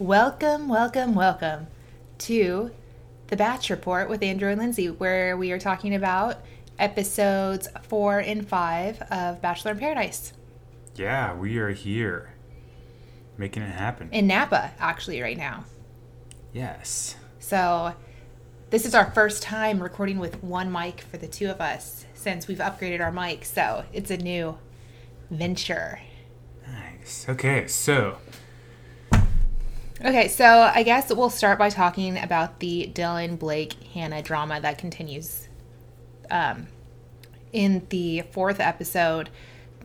Welcome, welcome, welcome to the Batch Report with Andrew and Lindsey, where we are talking about episodes four and five of Bachelor in Paradise Yeah, we are here making it happen. in Napa, actually, right now. Yes. So, this is our first time recording with one mic for the two of us since we've upgraded our mic. So, it's a new venture. Nice. Okay, so Okay, so I guess we'll start by talking about the Dylan Blake Hannah drama that continues. Um, in the fourth episode,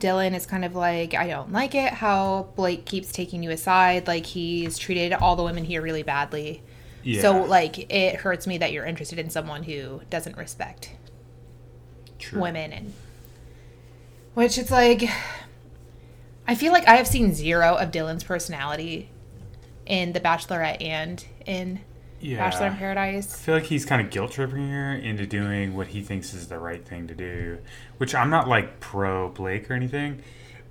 Dylan is kind of like, I don't like it how Blake keeps taking you aside. Like, he's treated all the women here really badly. yeah. So, like, it hurts me that you're interested in someone who doesn't respect True. women and which it's like I feel like I have seen zero of Dylan's personality in The Bachelorette and in Yeah. Bachelor in Paradise. I feel like he's kind of guilt tripping her into doing what he thinks is the right thing to do, which I'm not like pro Blake or anything,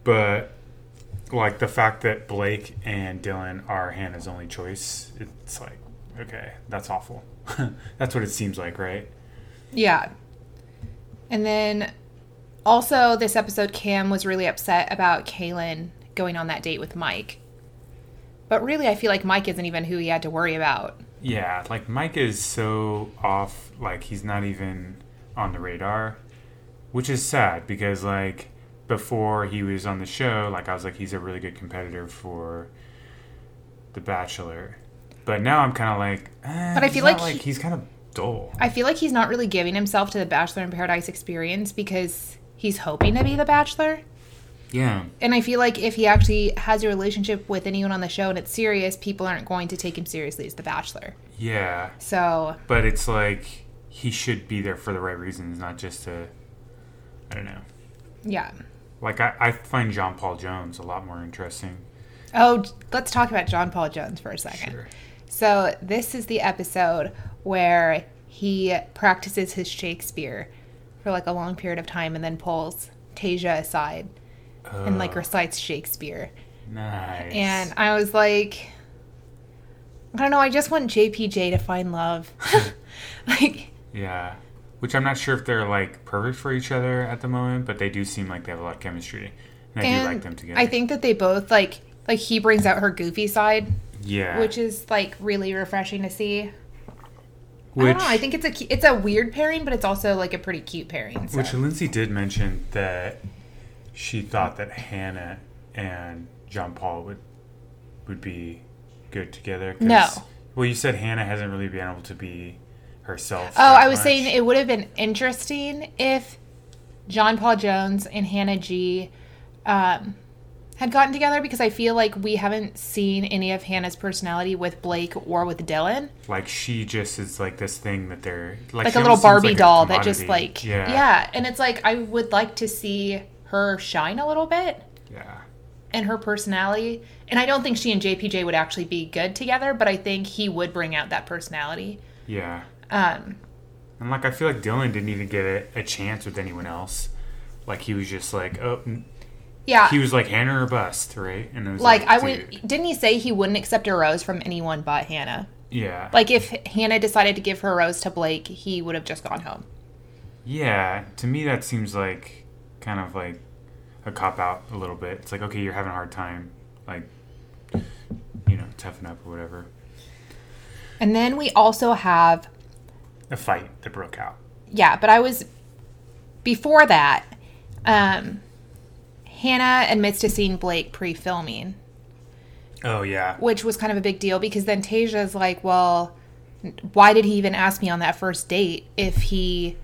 but like the fact that Blake and Dylan are Hannah's only choice, it's like, okay, that's awful. that's what it seems like, right? Yeah. And then also this episode Cam was really upset about Caelynn going on that date with Mike. But really I feel like Mike isn't even who he had to worry about. Yeah, like Mike is so off, like he's not even on the radar, which is sad because like before he was on the show, like I was like he's a really good competitor for The Bachelor, but now I'm kind of like, eh, But I feel like like he- he's kind of dull. I feel like he's not really giving himself to the Bachelor in Paradise experience because he's hoping to be the Bachelor. Yeah, And I feel like if he actually has a relationship with anyone on the show and it's serious, people aren't going to take him seriously as the Bachelor. yeah, So but it's like he should be there for the right reasons, not just to, I don't know. yeah. Like I, I find John Paul Jones a lot more interesting. Oh, let's talk about John Paul Jones for a second. Sure. So this is the episode where he practices his Shakespeare for like a long period of time and then pulls Tayshia aside and like Oh, recites Shakespeare. nice. And I was like, I don't know, I just want JPJ to find love. like, Yeah. Which I'm not sure if they're like perfect for each other at the moment, but they do seem like they have a lot of chemistry. And I do like them together. I think that they both like like he brings out her goofy side, yeah. which is like really refreshing to see. which, I don't know. I think it's a it's a weird pairing, but it's also like a pretty cute pairing. So. which Lindsey did mention that she thought that Hannah and John Paul would would be good together. No. Well, you said Hannah hasn't really been able to be herself. oh, I was much. saying it would have been interesting if John Paul Jones and Hannah G um, had gotten together because I feel like we haven't seen any of Hannah's personality with Blake or with Dylan. like she just is like this thing that they're like, like a little Barbie like doll that just like yeah yeah, and it's like I would like to see her shine a little bit yeah and her personality. And I don't think she and JPJ would actually be good together, but I think he would bring out that personality. yeah. Um, And like I feel like Dylan didn't even get a, a chance with anyone else. Like he was just like, oh, yeah, he was like Hannah or bust, right? And it was like I dude. would. Didn't he say he wouldn't accept a rose from anyone but Hannah? yeah, Like if Hannah decided to give her rose to Blake, he would have just gone home. yeah. To me, that seems like kind of like a cop out a little bit. It's like okay, you're having a hard time, like you know, toughen up or whatever. And then we also have A fight that broke out. yeah, but I was before that. Um, Hannah admits to seeing Blake pre-filming, Oh yeah, which was kind of a big deal because then Tayshia's like, "Well, why did he even ask me on that first date if he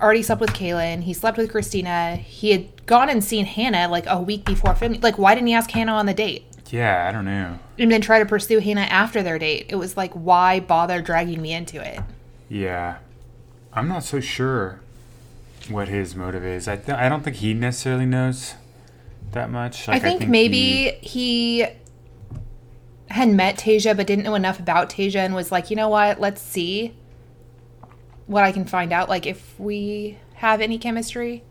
already slept with Caelynn, he slept with Kristina, he had gone and seen Hannah like a week before filming. Like, why didn't he ask Hannah on the date?" yeah. I don't know. and then try to pursue Hannah after their date. It was like, why bother dragging me into it? Yeah, I'm not so sure what his motive is. I th- I don't think he necessarily knows that much. I Like, think he- maybe he had met Tayshia but didn't know enough about Tayshia and was like, you know what, let's see what I can find out, like if we have any chemistry.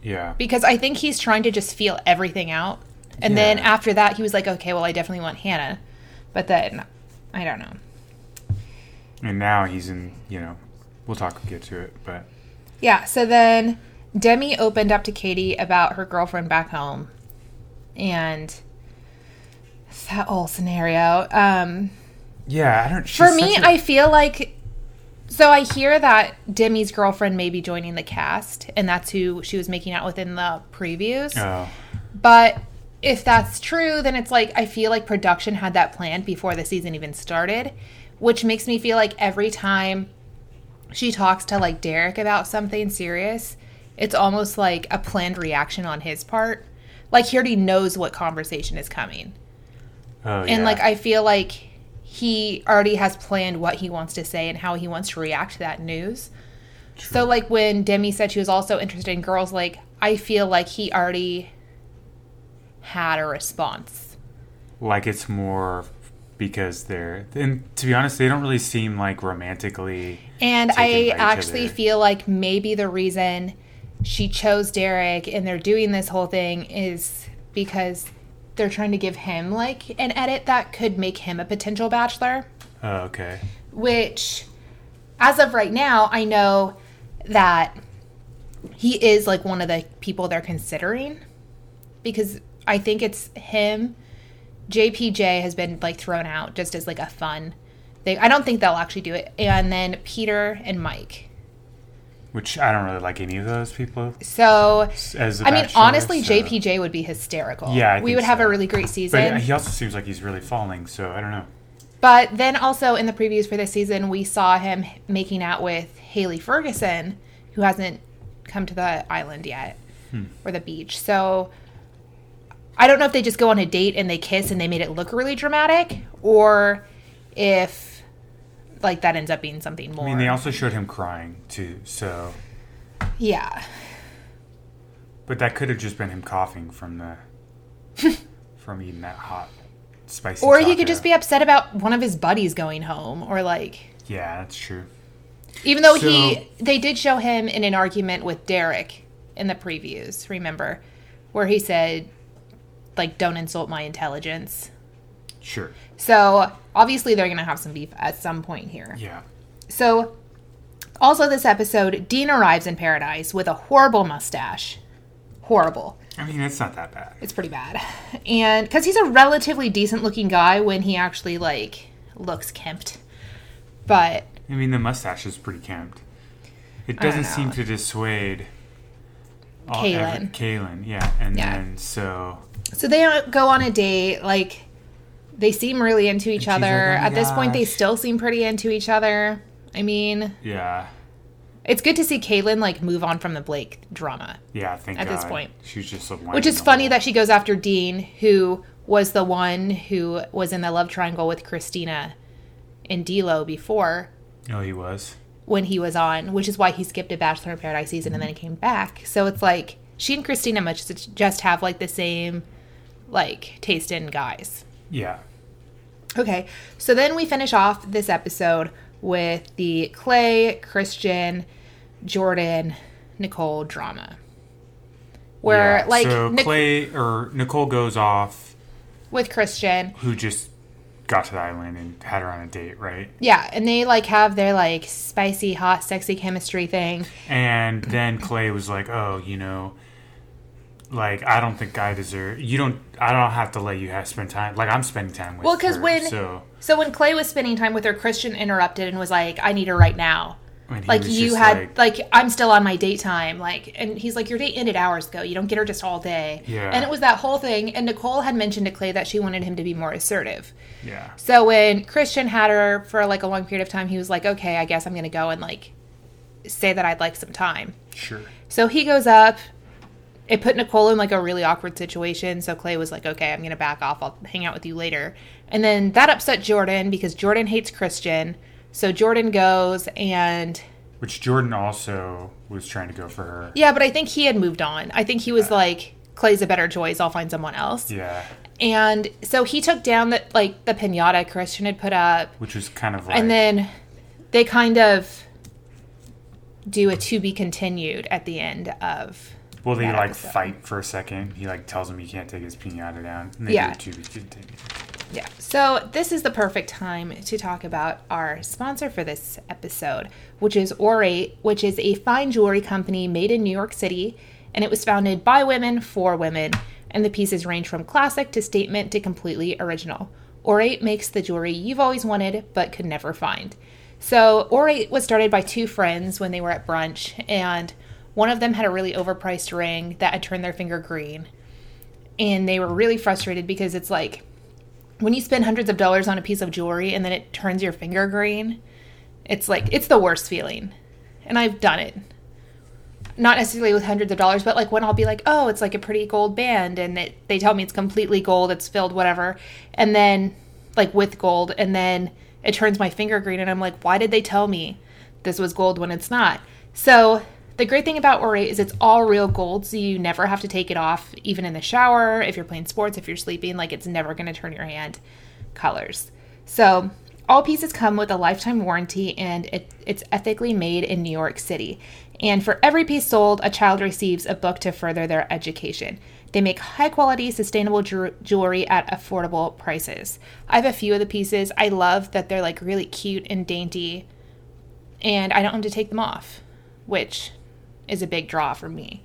yeah, Because I think he's trying to just feel everything out. And then after that, he was like, okay, well, I definitely want Hannah. But then, I don't know. And now he's in, you know, we'll talk, get to it, but Yeah, so then Demi opened up to Katie about her girlfriend back home and that whole scenario. Um, yeah, I don't. for me, a- I feel like. So I hear that Demi's girlfriend may be joining the cast, and that's who she was making out with in the previews. Oh, But if that's true, then it's like I feel like production had that planned before the season even started, which makes me feel like every time she talks to like Derek about something serious, it's almost like a planned reaction on his part. Like he already knows what conversation is coming. oh, And yeah. like I feel like he already has planned what he wants to say and how he wants to react to that news. So like when Demi said she was also interested in girls, like I feel like he already had a response. like it's more because they're. And to be honest, they don't really seem like romantically. And I actually feel like maybe the reason she chose Derek and they're doing this whole thing is because they're trying to give him like an edit that could make him a potential bachelor. Oh, okay. which as of right now i know that he is like one of the people they're considering because i think it's him jpj has been like thrown out just as like a fun thing i don't think they'll actually do it and then peter and mike Which I don't really like any of those people. so As i mean honestly so- jpj would be hysterical Yeah, we would have a really great season But he also seems like he's really falling, so I don't know. But then also in the previews for this season, we saw him making out with Haley Ferguson, who hasn't come to the island yet hmm. or the beach. So I don't know if they just go on a date and they kiss and they made it look really dramatic, or if like that ends up being something more. I mean, they also showed him crying too, so. yeah. But that could have just been him coughing from the from eating that hot, spicy. Or he could just be upset about one of his buddies going home, or like Yeah, that's true. Even though So- he, they did show him in an argument with Derek in the previews. Remember, where he said, like, "Don't insult my intelligence." Sure. So obviously they're gonna have some beef at some point here. Yeah. So, also this episode, Dean arrives in paradise with a horrible mustache. Horrible. I mean, it's not that bad. It's pretty bad. And because he's a relatively decent looking guy when he actually like looks kempt, but I mean, the mustache is pretty kempt. It doesn't seem to dissuade. Caelynn. Caelynn, yeah, and Yeah. then so So they go on a date, like they seem really into each other. like, "Oh At this point, they still seem pretty into each other. I mean, yeah, it's good to see Caitlyn like move on from the Blake drama, yeah. Thank At this point. she's just a which is funny that she goes after Dean, who was the one who was in the love triangle with Kristina and D'Lo before Oh, he was. when he was on, which is why he skipped a Bachelor in Paradise season and then he came back. So it's like she and Kristina much just have like the same like taste in guys. Yeah. Okay, so then we finish off this episode with the Clay, Christian, Jordan, Nicole drama. Where, Yeah, like, so Nic- Clay or Nicole goes off, with Christian, who just got to the island and had her on a date, right? yeah, and they, like, have their, like, spicy, hot, sexy chemistry thing. And then Clay was like, "Oh, you know, like I don't think I deserve. You don't. I don't have to let you have spend time. Like I'm spending time with. Well, because when- so So when Clay was spending time with her, Christian interrupted and was like, I need her right now. Like, you had, like, like, I'm still on my date time. Like, and he's like, Your date ended hours ago. You don't get her just all day. Yeah. And it was that whole thing. And Nicole had mentioned to Clay that she wanted him to be more assertive. yeah, So when Christian had her for like a long period of time, he was like, okay, I guess I'm going to go and like say that I'd like some time. sure, So he goes up. It put Nicole in like a really awkward situation. So Clay was like, okay, I'm going to back off. I'll hang out with you later. And then that upset Jordan because Jordan hates Christian. So Jordan goes and which Jordan also was trying to go for her. yeah, but I think he had moved on. I think he was like, Clay's a better choice. I'll find someone else. Yeah, And so he took down the like the pinata Christian had put up. which was kind of like and then they kind of do a to be continued at the end of well, they like episode. fight for a second. He like tells him he can't take his pinata down, and they Yeah. do to be continued. Yeah. So this is the perfect time to talk about our sponsor for this episode, which is AUrate, which is a fine jewelry company made in New York City, and it was founded by women for women. And the pieces range from classic to statement to completely original. AUrate makes the jewelry you've always wanted but could never find. So AUrate was started by two friends when they were at brunch, and one of them had a really overpriced ring that had turned their finger green. And they were really frustrated because it's like when you spend hundreds of dollars on a piece of jewelry and then it turns your finger green, it's like it's the worst feeling. And I've done it. Not necessarily with hundreds of dollars, but like when I'll be like, "Oh, it's like a pretty gold band," and it, they tell me it's completely gold, it's filled whatever, and then like with gold, and then it turns my finger green, and I'm like, "Why did they tell me this was gold when it's not?" So the great thing about AUrate is it's all real gold, so you never have to take it off, even in the shower, if you're playing sports, if you're sleeping, like it's never going to turn your hand colors. So all pieces come with a lifetime warranty and it, it's ethically made in New York City. And for every piece sold, a child receives a book to further their education. They make high quality, sustainable ju- jewelry at affordable prices. I have a few of the pieces. I love that they're like really cute and dainty, and I don't have to take them off, which is a big draw for me.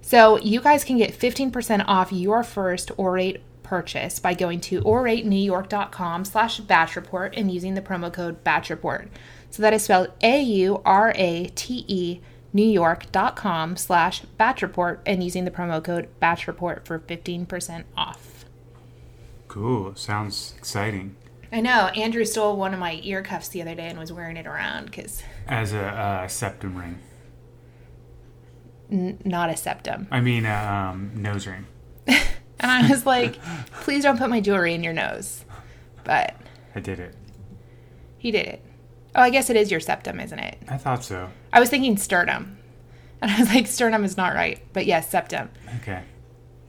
So you guys can get 15% off your first AUrate purchase by going to auratenewyork.com slash batch report and using the promo code batch report. So that is spelled A-U-R-A-T-E newyork.com slash batch report and using the promo code batch report for 15% off. Cool. Sounds exciting. I know. Andrew stole one of my ear cuffs the other day and was wearing it around because As a uh, septum ring. N- not a septum. I mean, um, nose ring. And I was like, please don't put my jewelry in your nose. But I did it. he did it. Oh, I guess it is your septum, isn't it? I thought so. I was thinking sternum. And I was like, sternum is not right. But yes, septum. Okay.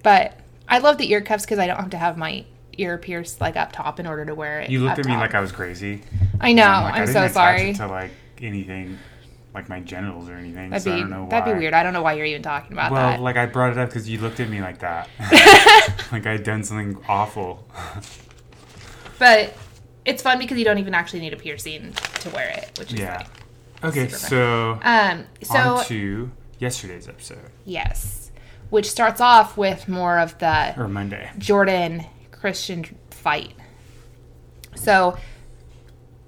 But I love the ear cuffs because I don't have to have my ear pierced like up top in order to wear it. You looked at me like I was crazy. I know. I'm like, I I'm didn't so sorry. To like anything, like my genitals or anything. That'd so I be don't know why. that'd be weird. I don't know why you're even talking about Well, that. Well, like I brought it up because you looked at me like that, like I'd done something awful. But it's fun because you don't even actually need a piercing to wear it, which is Yeah. like Okay, so um so on to yesterday's episode yes. Which starts off with more of the or Monday. Jordan Christian fight. So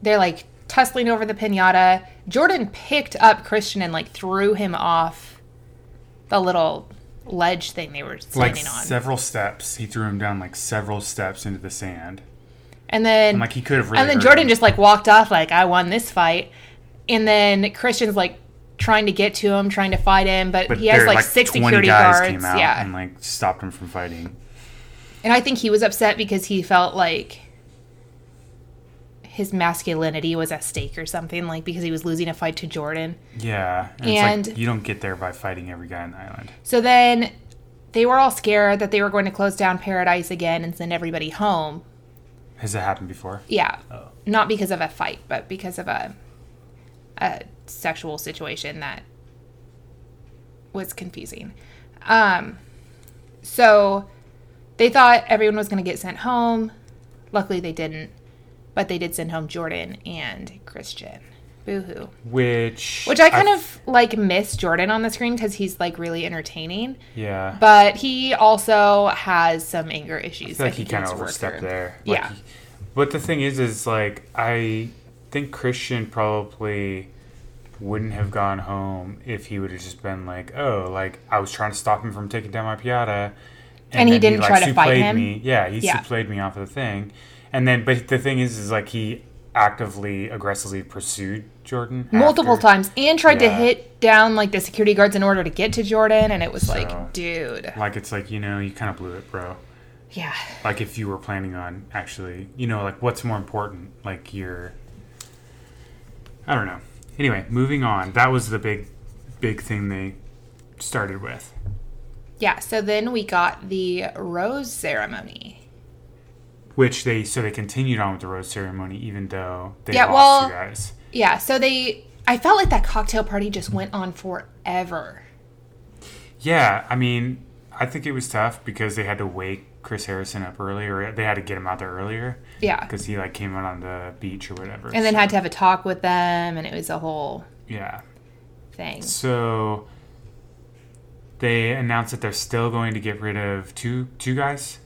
they're like tussling over the pinata. Jordan picked up Christian and like threw him off the little ledge thing they were Like standing on. several steps, he threw him down like several steps into the sand. and then And like he could have really. and then Jordan him. just like walked off like I won this fight. And then Christian's like trying to get to him, trying to fight him, but, But he has there, like, six security guards. Came out yeah. and like stopped him from fighting. And I think he was upset because he felt like his masculinity was at stake or something, like because he was losing a fight to Jordan. Yeah, and, And- it's like you don't get there by fighting every guy on the island. So then they were all scared that they were going to close down Paradise again and send everybody home. Has that happened before? Yeah. Oh. Not because of a fight, but because of a a sexual situation that was confusing. Um so they thought everyone was going to get sent home. Luckily they didn't. But they did send home Jordan and Christian. Boo-hoo. Which Which I kind I- of like miss Jordan on the screen because he's like really entertaining. yeah. But he also has some anger issues. I like he kind of overstepped there. Like, Yeah. he- but the thing is, is like I think Christian probably wouldn't have gone home if he would have just been like, oh, like I was trying to stop him from taking down my pinata, And he didn't try to fight him? Me. Yeah, he Yeah. me off of the thing, and then but the thing is, is like he actively, aggressively pursued Jordan multiple after. times and tried to hit down like the security guards in order to get to Jordan and it was So- like dude. Like it's like you know you kind of blew it, bro. yeah. Like if you were planning on actually you know like what's more important like your i don't know. Anyway moving on. That was the big big thing they started with. Yeah so then we got the rose ceremony which they so they continued on with the rose ceremony even though they Yeah, lost well- you guys yeah so they i felt like that cocktail party just went on forever yeah i mean i think it was tough because they had to wake Chris Harrison up earlier. They had to get him out there earlier Yeah. because he like came out on the beach or whatever. And then so- had to have a talk with them, and it was a whole yeah. thing. So they announced that they're still going to get rid of two two guys.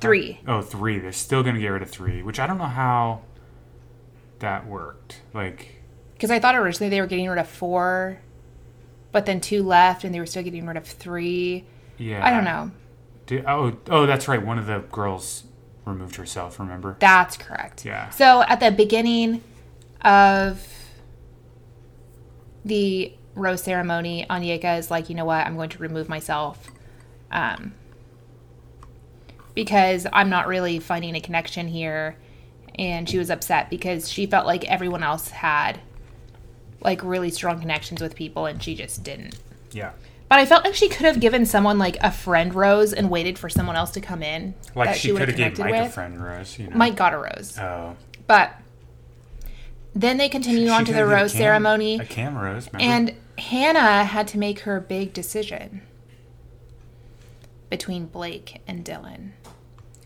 Three. Oh, three. They're still going to get rid of three, which I don't know how that worked. Like, Because I thought originally they were getting rid of four, but then two left, and they were still getting rid of three. yeah, I don't know. Did, oh, oh, that's right. One of the girls removed herself. Remember? That's correct. Yeah. So at the beginning of the rose ceremony, Onyeka is like, you know what, I'm going to remove myself. Um, because I'm not really finding a connection here. And she was upset because she felt like everyone else had like really strong connections with people and she just didn't. Yeah. But I felt like she could have given someone like a friend rose and waited for someone else to come in. Like that she, could have given Mike a friend rose. You know? Mike got a rose. Oh. But then they continue on She to the rose Cam- ceremony, A cam rose. Remember? and Hannah had to make her big decision between Blake and Dylan.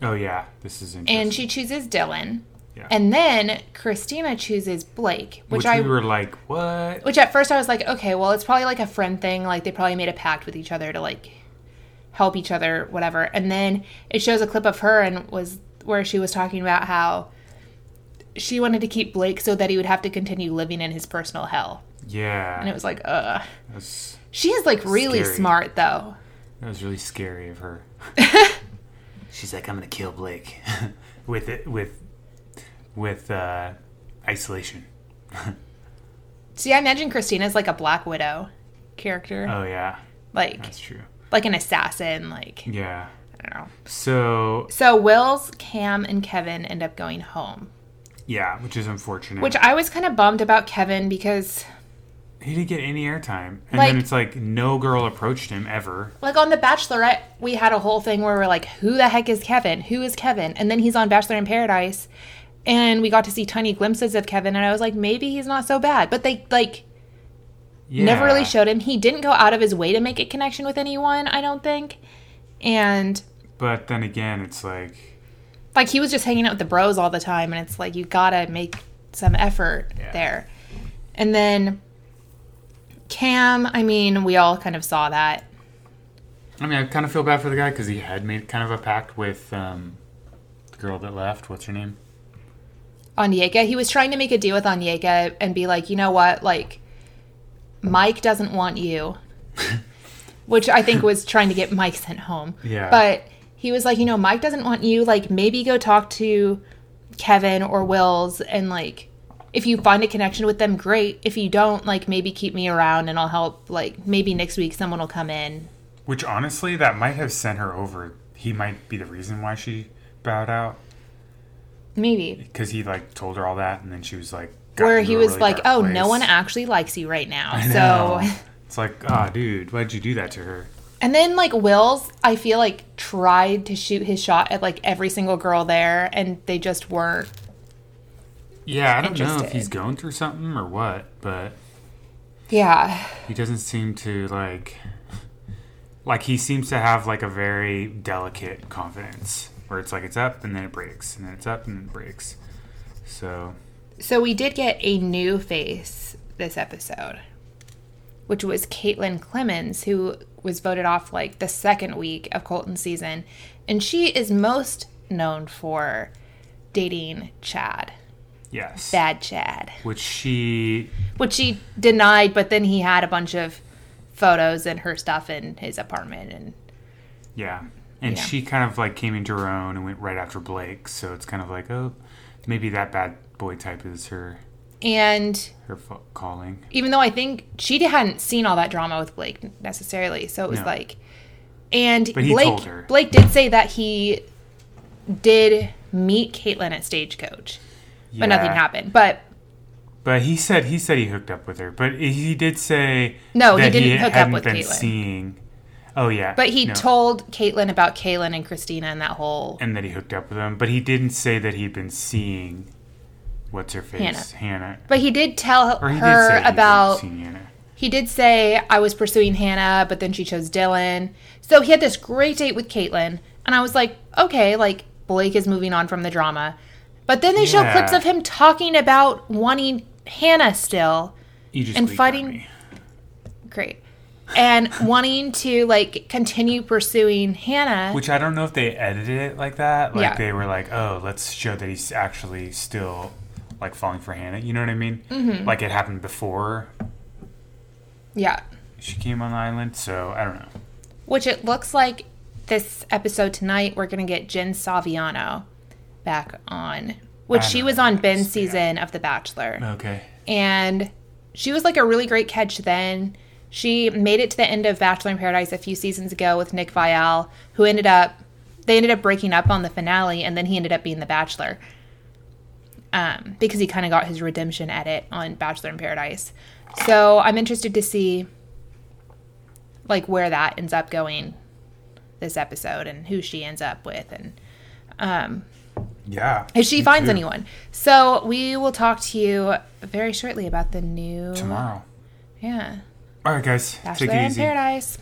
Oh yeah, this is interesting. And she chooses Dylan. Yeah. And then Kristina chooses Blake, which, which, I we were like, what? which at first I was like, okay, well, it's probably like a friend thing. Like they probably made a pact with each other to like help each other, whatever. And then it shows a clip of her and was where she was talking about how she wanted to keep Blake so that he would have to continue living in his personal hell. Yeah. And it was like, ugh. That's, She is like really Scary. smart though. that was really scary of her. She's like, I'm gonna kill Blake with it with with uh, isolation. See, I imagine Kristina's like a Black Widow character, Oh yeah, like that's true. like an assassin. Like Yeah. I don't know. So So Wills, Cam, and Kevin end up going home. yeah, which is unfortunate. Which I was kind of bummed about Kevin because, he didn't get any airtime, and Like- then it's like no girl approached him ever. like, on The Bachelorette, we had a whole thing where we're like, who the heck is Kevin? Who is Kevin? And then he's on Bachelor in Paradise, and we got to see tiny glimpses of Kevin, and I was like, maybe he's not so bad. But they, like, Yeah. never really showed him. He didn't go out of his way to make a connection with anyone, I don't think. And, But then again, it's like like, he was just hanging out with the bros all the time, and it's like, you gotta make some effort Yeah. there. And then Cam, I mean, we all kind of saw that. I mean, I kind of feel bad for the guy because he had made kind of a pact with um, the girl that left. What's her name? Onyeka. He was trying to make a deal with Onyeka and be like, you know what, like, Mike doesn't want you, which I think was trying to get Mike sent home. Yeah. But he was like, you know, Mike doesn't want you. Like, maybe go talk to Kevin or Wills and like, if you find a connection with them, great. If you don't, like, maybe keep me around and I'll help. Like, maybe next week someone will come in. Which honestly, that might have sent her over. He might be the reason why she bowed out Maybe. because he like told her all that, and then she was like, Where he was really like, oh, no one actually likes you right now. So. it's like, ah, dude, why'd you do that to her? And then like Wills, I feel like tried to shoot his shot at like every single girl there, and they just weren't. Yeah, I don't know if he's going through something or what, but Yeah, he doesn't seem to like like he seems to have like a very delicate confidence where it's like it's up and then it breaks and then it's up and then it breaks. So so we did get a new face this episode, which was Caitlin Clemmens, who was voted off like the second week of Colton's season, and she is most known for dating Chad, yes bad Chad, which she which she denied, but then he had a bunch of photos and her stuff in his apartment and yeah and Yeah. she kind of like came into her own and went right after blake so it's kind of like oh maybe that bad boy type is her and her fo- calling even though I think she hadn't seen all that drama with Blake necessarily, so it was No. like, and Blake. Blake did say that he did meet Caitlyn at Stagecoach, but nothing happened. But But he said he said he hooked up with her. But he did say No, he didn't hook up with been Caitlyn. Seeing, oh yeah, but he no. told Caitlin about Caitlin and Kristina and that whole and that he hooked up with them. But he didn't say that he'd been seeing what's her face, Hannah. Hannah. But he did tell he did her been about seeing Hannah. He did say I was pursuing Hannah, but then she chose Dylan. So he had this great date with Caitlin, and I was like, okay, like Blake is moving on from the drama. But then they show clips of him talking about wanting Hannah still. You just And fighting- me. Great. And wanting to like continue pursuing Hannah. Which I don't know if they edited it like that. Like Yeah. they were like, oh, let's show that he's actually still like falling for Hannah. You know what I mean? Mm-hmm. Like it happened before yeah. she came on the island. So I don't know. Which it looks like this episode tonight we're gonna get Jen Saviano back on. Which she was on Ben's season of The Bachelor. Okay. and she was like a really great catch then. She made it to the end of Bachelor in Paradise a few seasons ago with Nick Viall, who ended up they ended up breaking up on the finale, and then he ended up being the Bachelor. Um, because he kind of got his redemption edit on Bachelor in Paradise. So I'm interested to see like where that ends up going this episode and who she ends up with and um Yeah. if she finds too. anyone. So we will talk to you very shortly about the new Tomorrow. Yeah. All right, guys. Bachelor take it in easy. Paradise.